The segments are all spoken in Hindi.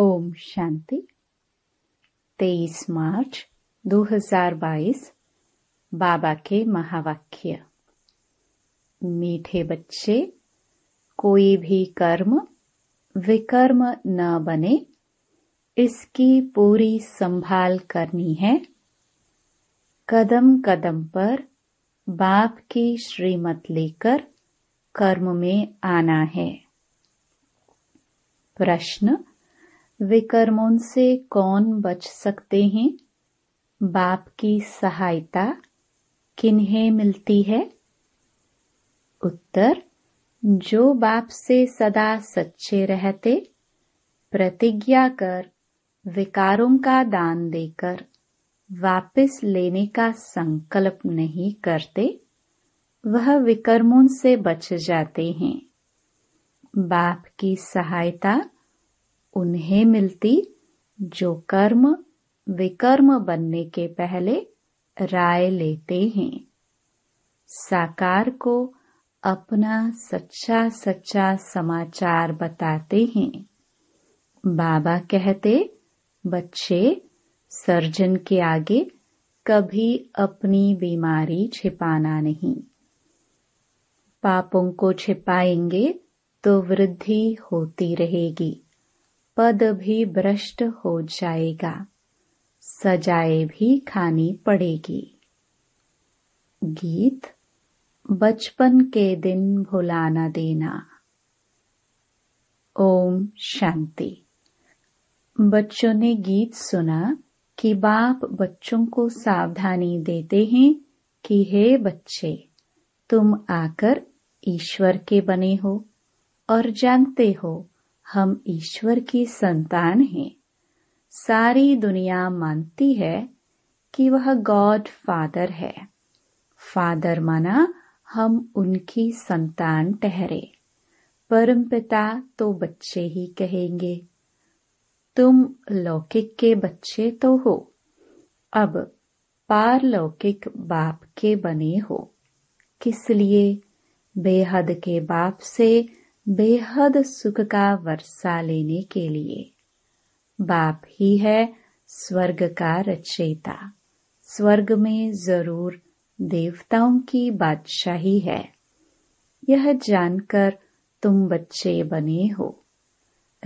ओम शांति। 23 मार्च 2022 बाबा के महावाक्य। मीठे बच्चे, कोई भी कर्म, विकर्म न बने, इसकी पूरी संभाल करनी है। कदम कदम पर बाप की श्रीमत लेकर कर्म में आना है। प्रश्न विकर्मों से कौन बच सकते हैं? बाप की सहायता किन्हें मिलती है? उत्तर, जो बाप से सदा सच्चे रहते, प्रतिज्ञा कर, विकारों का दान देकर, वापस लेने का संकल्प नहीं करते, वह विकर्मों से बच जाते हैं। बाप की सहायता उन्हें मिलती जो कर्म, विकर्म बनने के पहले राय लेते हैं। साकार को अपना सच्चा सच्चा समाचार बताते हैं। बाबा कहते, बच्चे, सर्जन के आगे कभी अपनी बीमारी छिपाना नहीं। पापों को छिपाएँगे तो वृद्धि होती रहेगी। पद भी भ्रष्ट हो जाएगा, सजाए भी खानी पड़ेगी। गीत, बचपन के दिन भुलाना देना। ओम शांति। बच्चों ने गीत सुना कि बाप बच्चों को सावधानी देते हैं कि, हे बच्चे, तुम आकर ईश्वर के बने हो और जानते हो हम ईश्वर की संतान हैं। सारी दुनिया मानती है कि वह गॉड फादर है। फादर माना हम उनकी संतान ठहरे। परमपिता तो बच्चे ही कहेंगे। तुम लौकिक के बच्चे तो हो। अब पारलौकिक बाप के बने हो। किस लिए? बेहद के बाप से बेहद सुख का वर्षा लेने के लिए। बाप ही है स्वर्ग का रचयिता। स्वर्ग में ज़रूर देवताओं की बादशाही है। यह जानकर तुम बच्चे बने हो।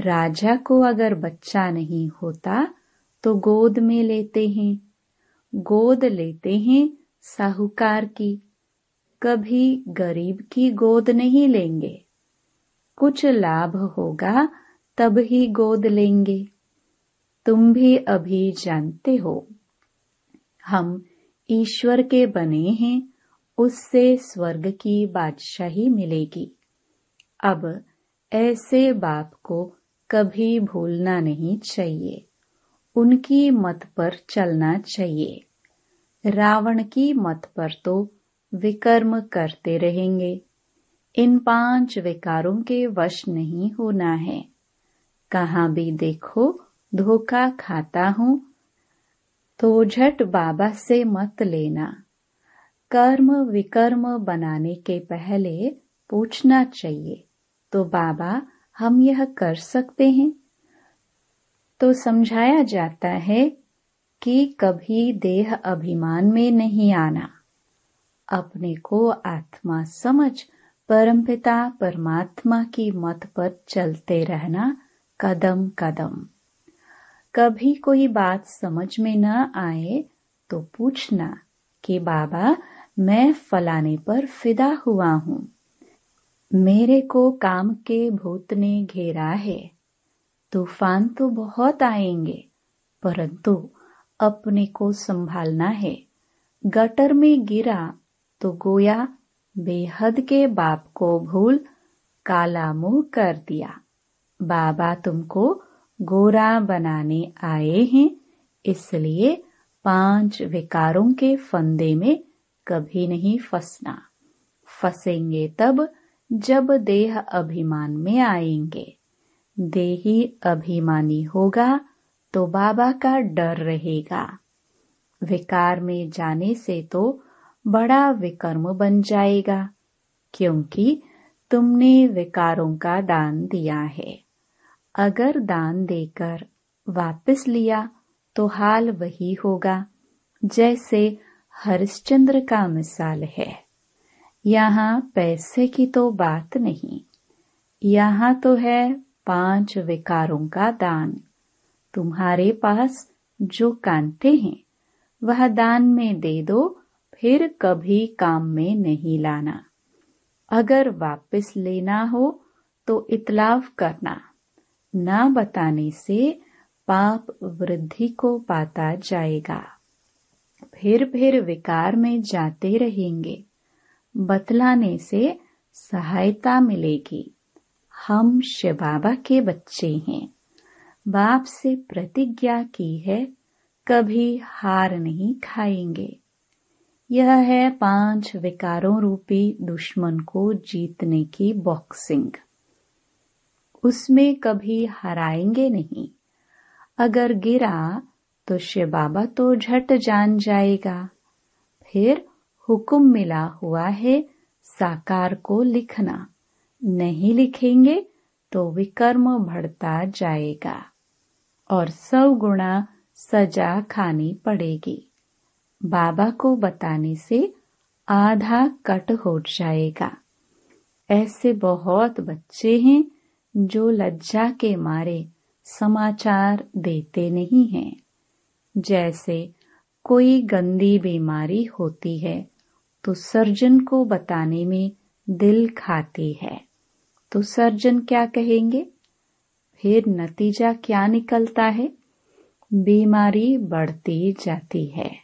राजा को अगर बच्चा नहीं होता तो गोद में लेते हैं। गोद लेते हैं साहूकार की। कभी गरीब की गोद नहीं लेंगे। कुछ लाभ होगा, तब ही गोद लेंगे। तुम भी अभी जानते हो। हम ईश्वर के बने हैं, उससे स्वर्ग की बादशाही मिलेगी। अब ऐसे बाप को कभी भूलना नहीं चाहिए। उनकी मत पर चलना चाहिए। रावण की मत पर तो विकर्म करते रहेंगे। इन पाँच विकारों के वश नहीं होना है। कहा भी देखो, धोखा खाता हूँ। तो झट बाबा से मत लेना। कर्म विकर्म बनाने के पहले पूछना चाहिए। तो बाबा, हम यह कर सकते हैं? तो समझाया जाता है कि कभी देह अभिमान में नहीं आना। अपने को आत्मा समझ परमपिता परमात्मा की मत पर चलते रहना कदम कदम। कभी कोई बात समझ में न आए तो पूछना कि बाबा, मैं फलाने पर फिदा हुआ हूँ। मेरे को काम के भूत ने घेरा है। तूफ़ान तो बहुत आएँगे, परंतु अपने को संभालना है। गटर में गिरा तो गोया बेहद के बाप को भूल काला मुँह कर दिया। बाबा तुमको गोरा बनाने आए हैं, इसलिए पाँच विकारों के फंदे में कभी नहीं फंसना। फंसेंगे तब जब देह अभिमान में आएँगे। देही अभिमानी होगा तो बाबा का डर रहेगा। विकार में जाने से तो बड़ा विकर्म बन जाएगा, क्योंकि तुमने विकारों का दान दिया है। अगर दान देकर वापस लिया तो हाल वही होगा, जैसे हरिश्चंद्र का मिसाल है। यहाँ पैसे की तो बात नहीं, यहाँ तो है पाँच विकारों का दान। तुम्हारे पास जो कांटे हैं, वह दान में दे दो फिर कभी काम में नहीं लाना। अगर वापस लेना हो तो इतलाव करना। न बताने से पाप वृद्धि को पाता जाएगा। फिर फिर विकार में जाते रहेंगे। बतलाने से सहायता मिलेगी। हम शिव बाबा के बच्चे हैं। बाप से प्रतिज्ञा की है, कभी हार नहीं खाएँगे। यह है पाँच विकारों रूपी दुश्मन को जीतने की बॉक्सिंग उसमें कभी हराएँगे नहीं। अगर गिरा तो शिव बाबा तो झट जान जाएगा। फिर हुक्म मिला हुआ है साकार को लिखना। नहीं लिखेंगे तो विकर्म बढ़ता जाएगा। और सौ गुणा सजा खानी पड़ेगी। बाबा को बताने से आधा कट हो जाएगा। ऐसे बहुत बच्चे हैं जो लज्जा के मारे समाचार देते नहीं हैं। जैसे कोई गंदी बीमारी होती है तो सर्जन को बताने में दिल खाती है। तो सर्जन क्या कहेंगे? फिर नतीजा क्या निकलता है? बीमारी बढ़ती जाती है।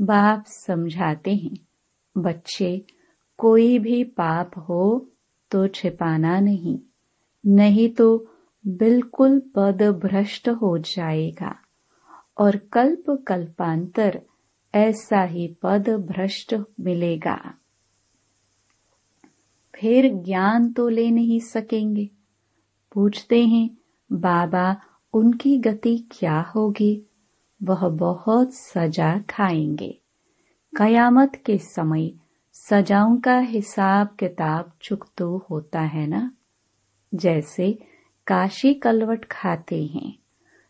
बाप समझाते हैं, बच्चे, कोई भी पाप हो तो छिपाना नहीं नहीं तो बिल्कुल पद भ्रष्ट हो जाएगा। और कल्प कल्पांतर ऐसा ही पद भ्रष्ट मिलेगा। फिर ज्ञान तो ले नहीं सकेंगे। पूछते हैं, बाबा, उनकी गति क्या होगी? वह बहुत सजा खाएँगे। कयामत के समय सजाओं का हिसाब किताब चुकतो होता है ना? जैसे काशी कलवट खाते हैं।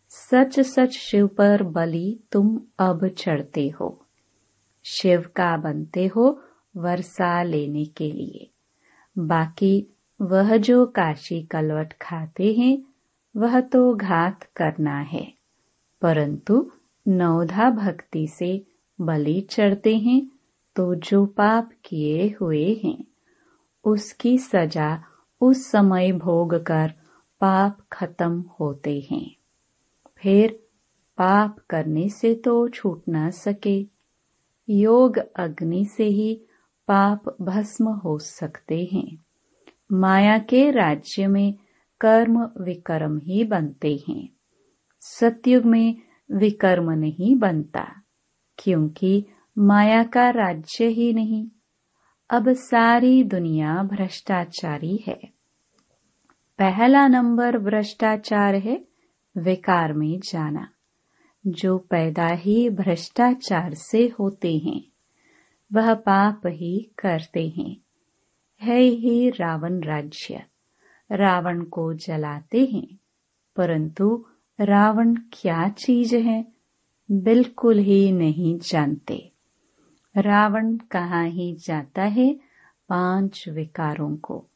सच सच शिव पर बलि तुम अब चढ़ते हो। शिव का बनते हो वर्षा लेने के लिए। बाकी वह जो काशी कलवट खाते हैं, वह तो घात करना है। परंतु नवधा भक्ति से बलि चढ़ते हैं तो जो पाप किए हुए हैं, उसकी सजा उस समय भोग कर पाप खत्म होते हैं। फिर पाप करने से तो छूट ना सके, योग अग्नि से ही पाप भस्म हो सकते हैं। माया के राज्य में कर्म विकर्म ही बनते हैं। सत्युग में विकर्म नहीं बनता, क्योंकि माया का राज्य ही नहीं। अब सारी दुनिया भ्रष्टाचारी है। पहला नंबर भ्रष्टाचार है विकार में जाना, जो पैदा ही भ्रष्टाचार से होते हैं। वह पाप ही करते हैं। है ही रावण राज्य, रावण को जलाते हैं, परंतु रावण क्या चीज़ है? बिल्कुल ही नहीं जानते। रावण कहाँ ही जाता है? पाँच विकारों को।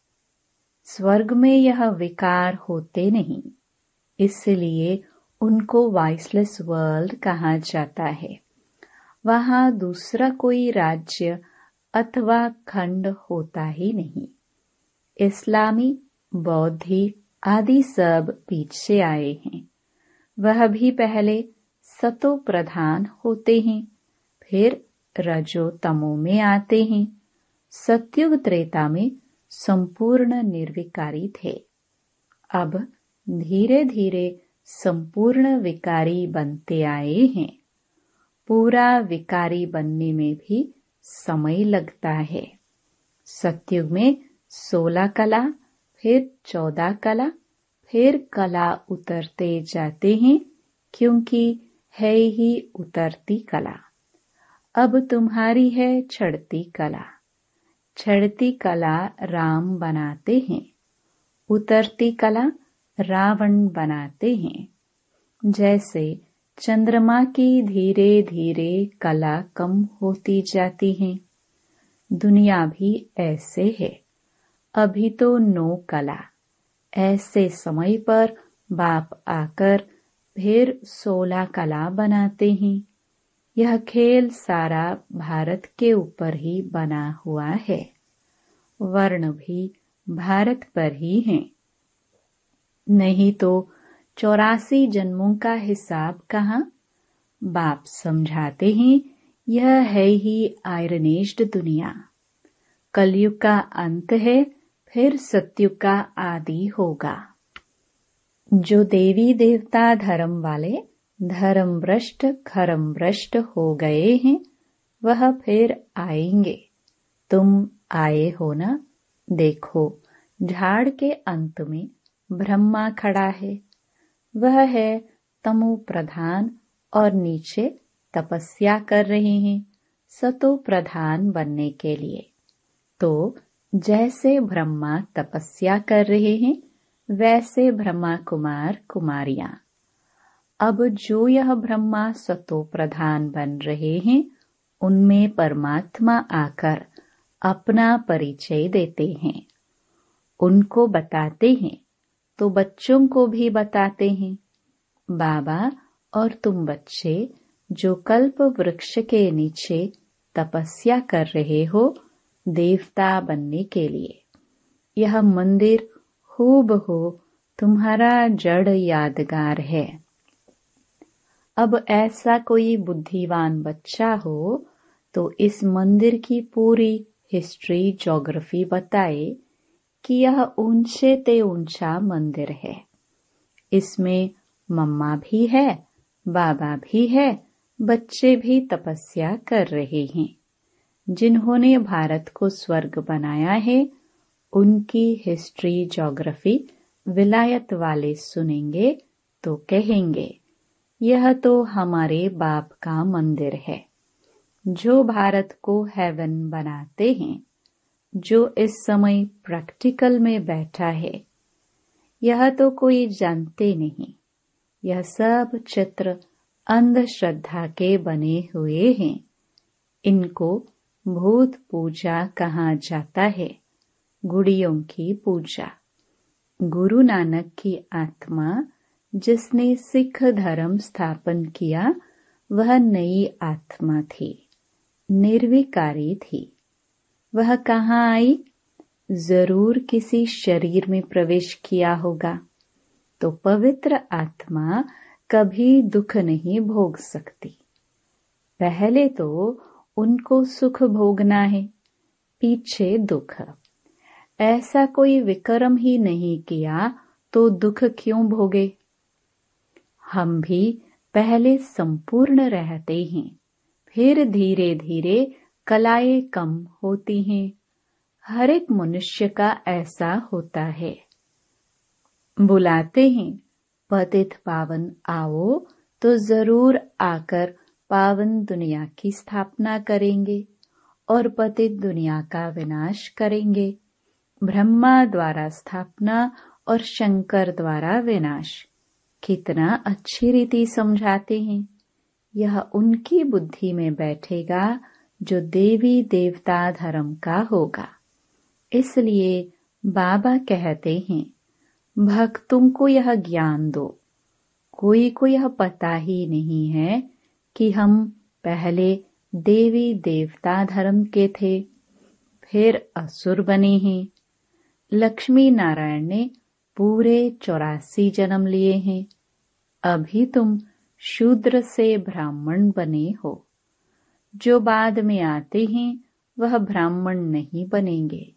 स्वर्ग में यह विकार होते नहीं। इसलिए उनको वाइसलेस वर्ल्ड कहा जाता है। वहाँ दूसरा कोई राज्य अथवा खंड होता ही नहीं। इस्लामी, बौद्धि आदि सब पीछे आए हैं। वह भी पहले सतो प्रधान होते हैं, फिर रजो तमो में आते हैं। सत्युग त्रेता में संपूर्ण निर्विकारी थे। अब धीरे धीरे संपूर्ण विकारी बनते आए हैं। पूरा विकारी बनने में भी समय लगता है। सत्युग में सोलह कला, फिर चौदह कला फिर कला उतरते जाते हैं, क्योंकि है ही उतरती कला। अब तुम्हारी है चढ़ती कला। चढ़ती कला राम बनाते हैं। उतरती कला रावण बनाते हैं। जैसे चंद्रमा की धीरे धीरे कला कम होती जाती है। दुनिया भी ऐसे है। अभी तो नो कला। ऐसे समय पर बाप आकर फिर सोलह कला बनाते हैं। यह खेल सारा भारत के ऊपर ही बना हुआ है। वर्ण भी भारत पर ही है। नहीं तो चौरासी जन्मों का हिसाब कहाँ? बाप समझाते हैं, यह है ही आयरनेस्ड दुनिया। कलयुग का अंत है फिर सत्युग का आदि होगा। जो देवी देवता धर्म वाले धर्म भ्रष्ट, खरम भ्रष्ट हो गए हैं, वह फिर आएँगे। तुम आए हो ना? देखो, झाड़ के अंत में ब्रह्मा खड़ा है। वह है तमो प्रधान और नीचे तपस्या कर रहे हैं, सतो प्रधान बनने के लिए। तो जैसे ब्रह्मा तपस्या कर रहे हैं, वैसे ब्रह्मा कुमार कुमारियाँ। अब जो यह ब्रह्मा सतो प्रधान बन रहे हैं, उनमें परमात्मा आकर अपना परिचय देते हैं। उनको बताते हैं तो बच्चों को भी बताते हैं। बाबा और तुम बच्चे, जो कल्प वृक्ष के नीचे तपस्या कर रहे हो देवता बनने के लिए। यह मंदिर खूब हो तुम्हारा जड़ यादगार है। अब ऐसा कोई बुद्धिवान बच्चा हो तो इस मंदिर की पूरी हिस्ट्री जोग्राफी बताए कि यह ऊँचे ते ऊँचा मंदिर है। इसमें मम्मा भी है, बाबा भी है, बच्चे भी तपस्या कर रहे हैं। जिन्होंने भारत को स्वर्ग बनाया है, उनकी हिस्ट्री जोग्राफी विलायत वाले सुनेंगे तो कहेंगे, यह तो हमारे बाप का मंदिर है, जो भारत को हेवन बनाते हैं, जो इस समय प्रैक्टिकल में बैठा है। यह तो कोई जानते नहीं, यह सब चित्र अंधश्रद्धा के बने हुए हैं, इनको भूत पूजा कहा जाता है। गुड़ियों की पूजा। गुरु नानक की आत्मा जिसने सिख धर्म स्थापन किया, वह नई आत्मा थी, निर्विकारी थी। वह कहाँ आई? ज़रूर किसी शरीर में प्रवेश किया होगा। तो पवित्र आत्मा कभी दुख नहीं भोग सकती। पहले तो उनको सुख भोगना है। पीछे दुख। ऐसा कोई विक्रम ही नहीं किया तो दुख क्यों भोगे? हम भी पहले संपूर्ण रहते हैं, फिर धीरे धीरे कलाएँ कम होती हैं। हर एक मनुष्य का ऐसा होता है। बुलाते हैं, पतित पावन आओ तो ज़रूर आकर पावन दुनिया की स्थापना करेंगे और पतित दुनिया का विनाश करेंगे। ब्रह्मा द्वारा स्थापना और शंकर द्वारा विनाश। कितना अच्छी रीति समझाते हैं। यह उनकी बुद्धि में बैठेगा जो देवी देवता धर्म का होगा। इसलिए बाबा कहते हैं, भक्तों को यह ज्ञान दो। कोई को यह पता ही नहीं है कि हम पहले देवी देवता धर्म के थे, फिर असुर बने हैं। लक्ष्मी नारायण ने पूरे चौरासी जन्म लिए हैं। अभी तुम शूद्र से ब्राह्मण बने हो। जो बाद में आते हैं, वह ब्राह्मण नहीं बनेंगे।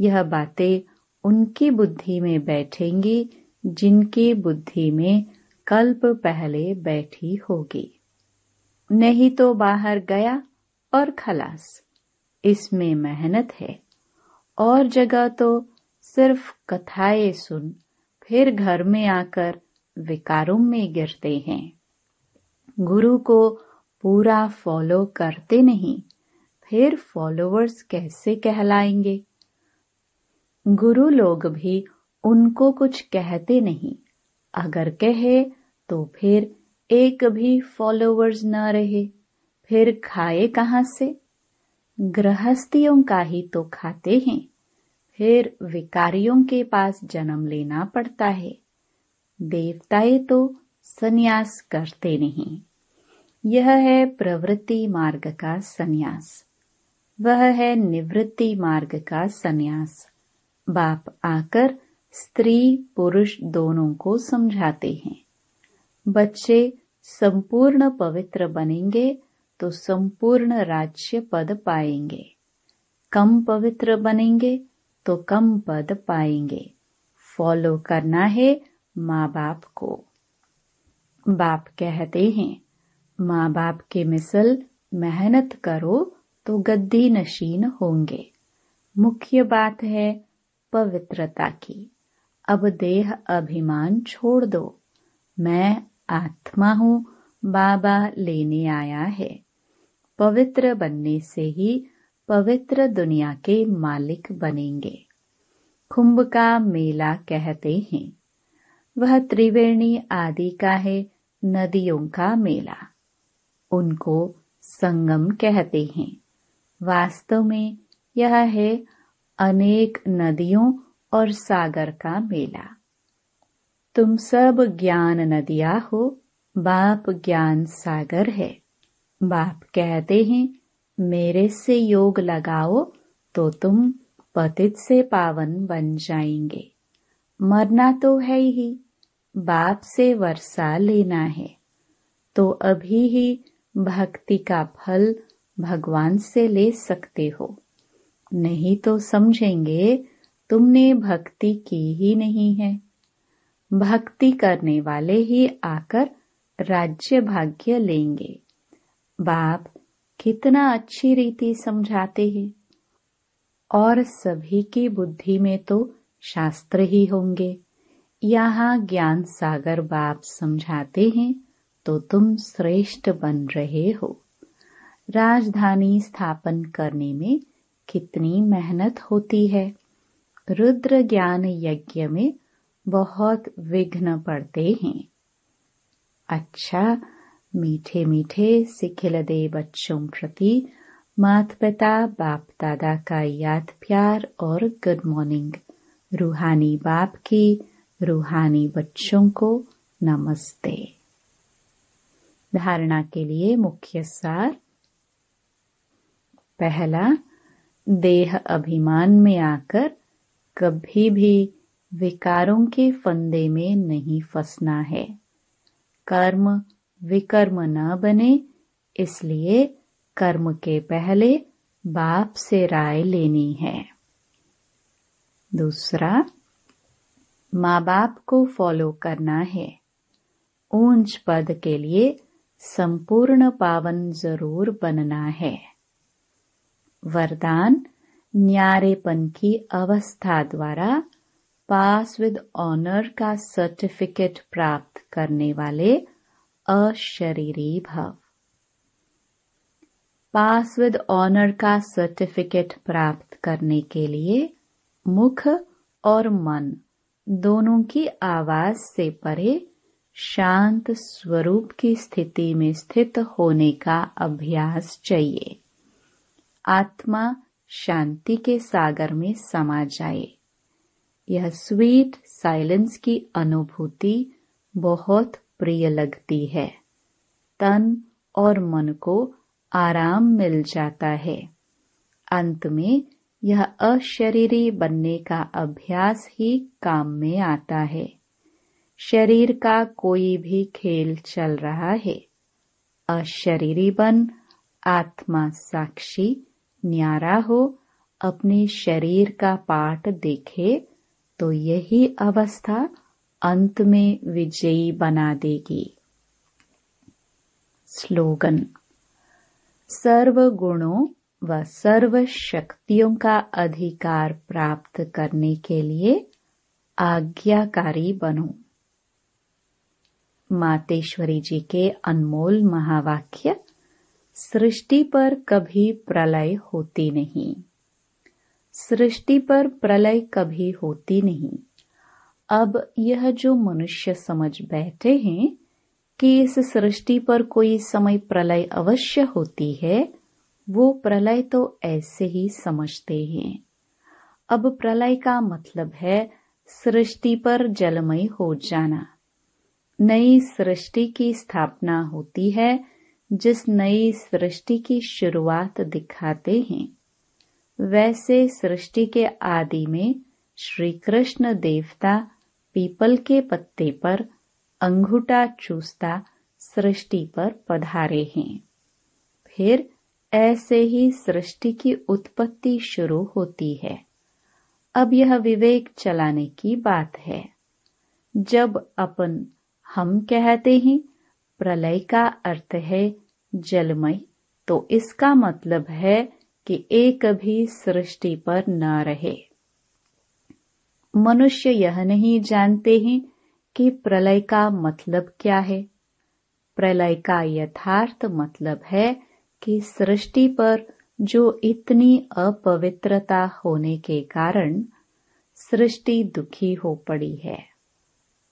यह बातें उनकी बुद्धि में बैठेंगी, जिनकी बुद्धि में कल्प पहले बैठी होगी। नहीं तो बाहर गया और खलास। इसमें मेहनत है। और जगह तो सिर्फ़ कथाएँ सुन, फिर घर में आकर विकारों में गिरते हैं। गुरु को पूरा फॉलो करते नहीं, फिर फॉलोवर्स कैसे कहलाएँगे? गुरु लोग भी उनको कुछ कहते नहीं। अगर कहे तो फिर एक भी फॉलोअर्स न रहे, फिर खाए कहाँ से? गृहस्थियों का ही तो खाते हैं, फिर विकारियों के पास जन्म लेना पड़ता है। देवताए तो संन्यास करते नहीं। यह है प्रवृत्ति मार्ग का संन्यास। वह है निवृत्ति मार्ग का संन्यास। बाप आकर स्त्री पुरुष दोनों को समझाते हैं। बच्चे संपूर्ण पवित्र बनेंगे तो संपूर्ण राज्य पद पाएँगे। कम पवित्र बनेंगे तो कम पद पाएँगे। फॉलो करना है माँ बाप को। बाप कहते हैं माँ बाप के मिसल मेहनत करो तो गद्दी नशीन होंगे। मुख्य बात है पवित्रता की। अब देह अभिमान छोड़ दो। मैं आत्मा हूँ, बाबा लेने आया है। पवित्र बनने से ही पवित्र दुनिया के मालिक बनेंगे। कुंभ का मेला कहते हैं। वह त्रिवेणी आदि का है, नदियों का मेला। उनको संगम कहते हैं। वास्तव में यह है अनेक नदियों और सागर का मेला। तुम सब ज्ञान नदिया हो, बाप ज्ञान सागर है। बाप कहते हैं, मेरे से योग लगाओ तो तुम पतित से पावन बन जाएँगे। मरना तो है ही, बाप से वर्षा लेना है। तो अभी ही भक्ति का फल भगवान से ले सकते हो। नहीं तो समझेंगे, तुमने भक्ति की ही नहीं है। भक्ति करने वाले ही आकर राज्य भाग्य लेंगे। बाप कितना अच्छी रीति समझाते हैं। और सभी की बुद्धि में तो शास्त्र ही होंगे। यहाँ ज्ञान सागर बाप समझाते हैं तो तुम श्रेष्ठ बन रहे हो। राजधानी स्थापन करने में कितनी मेहनत होती है। रुद्र ज्ञान यज्ञ में बहुत विघ्न पड़ते हैं। अच्छा मीठे मीठे सिखिलदे बच्चों प्रति मात पिता बाप दादा का याद प्यार और गुड मॉर्निंग रूहानी बाप की रूहानी बच्चों को नमस्ते। धारणा के लिए मुख्य सार। पहला, देह अभिमान में आकर कभी भी विकारों के फंदे में नहीं फंसना है। कर्म विकर्म न बने, इसलिए कर्म के पहले बाप से राय लेनी है। दूसरा माँ बाप को फॉलो करना है। ऊंच पद के लिए संपूर्ण पावन ज़रूर बनना है। वरदान, न्यारेपन की अवस्था द्वारा पास विद ऑनर का सर्टिफिकेट प्राप्त करने वाले अशरीरी भव। पास विद ऑनर का सर्टिफिकेट प्राप्त करने के लिए मुख और मन दोनों की आवाज़ से परे शांत स्वरूप की स्थिति में स्थित होने का अभ्यास चाहिए। आत्मा शांति के सागर में समा जाए। यह स्वीट साइलेंस की अनुभूति बहुत प्रिय लगती है। तन और मन को आराम मिल जाता है। अंत में यह अशरीरी बनने का अभ्यास ही काम में आता है। शरीर का कोई भी खेल चल रहा है। अशरीरी बन, आत्मा साक्षी, न्यारा हो, अपने शरीर का पाठ देखे तो यही अवस्था अंत में विजयी बना देगी। स्लोगन सर्व गुणों व सर्व शक्तियों का अधिकार प्राप्त करने के लिए आज्ञाकारी बनो। मातेश्वरी जी के अनमोल महावाक्य, सृष्टि पर कभी प्रलय होती नहीं। सृष्टि पर प्रलय कभी होती नहीं। अब यह जो मनुष्य समझ बैठे हैं कि इस सृष्टि पर कोई समय प्रलय अवश्य होती है, वो प्रलय तो ऐसे ही समझते हैं। अब प्रलय का मतलब है सृष्टि पर जलमय हो जाना। नई सृष्टि की स्थापना होती है, जिस नई सृष्टि की शुरुआत दिखाते हैं। वैसे सृष्टि के आदि में श्री कृष्ण देवता पीपल के पत्ते पर अंगूठा चूसता सृष्टि पर पधारे हैं। फिर ऐसे ही सृष्टि की उत्पत्ति शुरू होती है। अब यह विवेक चलाने की बात है। जब अपन हम कहते हैं, प्रलय का अर्थ है जलमय तो इसका मतलब है कि एक भी सृष्टि पर न रहे। मनुष्य यह नहीं जानते हैं कि प्रलय का मतलब क्या है। प्रलय का यथार्थ मतलब है कि सृष्टि पर जो इतनी अपवित्रता होने के कारण सृष्टि दुखी हो पड़ी है।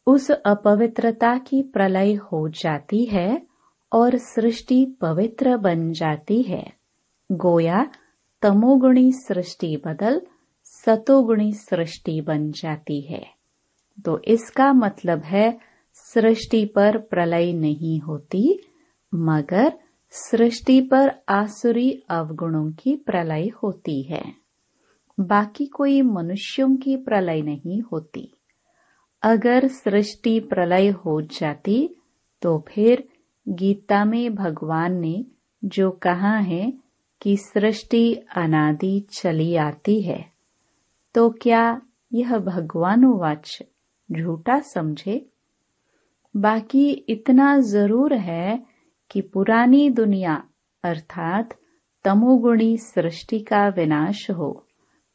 उस अपवित्रता की प्रलय हो जाती है और सृष्टि पवित्र बन जाती है। गोया तमोगुणी सृष्टि बदल, सतोगुणी सृष्टि बन जाती है। तो इसका मतलब है, सृष्टि पर प्रलय नहीं होती, मगर सृष्टि पर आसुरी अवगुणों की प्रलय होती है। बाकी कोई मनुष्यों की प्रलय नहीं होती। अगर सृष्टि प्रलय हो जाती तो फिर गीता में भगवान ने जो कहा है कि सृष्टि अनादि चली आती है तो क्या यह भगवानुवाच झूठा समझे? बाकी इतना ज़रूर है कि पुरानी दुनिया, अर्थात तमोगुणी सृष्टि का विनाश हो,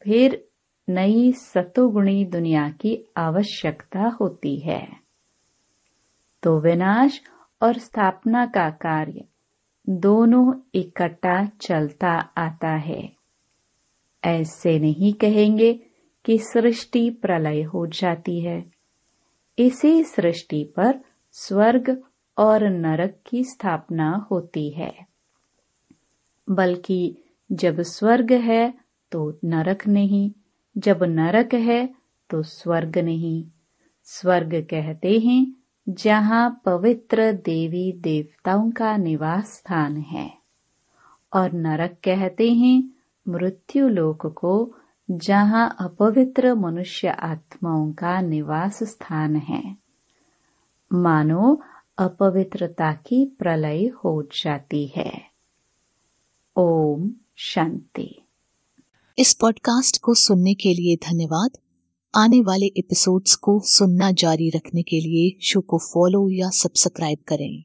फिर नई सतोगुणी दुनिया की आवश्यकता होती है। तो विनाश और स्थापना का कार्य दोनों इकट्ठा चलता आता है। ऐसे नहीं कहेंगे कि सृष्टि प्रलय हो जाती है। इसी सृष्टि पर स्वर्ग और नरक की स्थापना होती है। बल्कि जब स्वर्ग है तो नरक नहीं, जब नरक है तो स्वर्ग नहीं। स्वर्ग कहते हैं जहाँ पवित्र देवी देवताओं का निवास स्थान है। और नरक कहते हैं मृत्यु लोक को, जहाँ अपवित्र मनुष्य आत्माओं का निवास स्थान है। मानो अपवित्रता की प्रलय हो जाती है। ओम शांति। इस पॉडकास्ट को सुनने के लिए धन्यवाद। आने वाले एपिसोड्स को सुनना जारी रखने के लिए शो को फॉलो या सब्सक्राइब करें।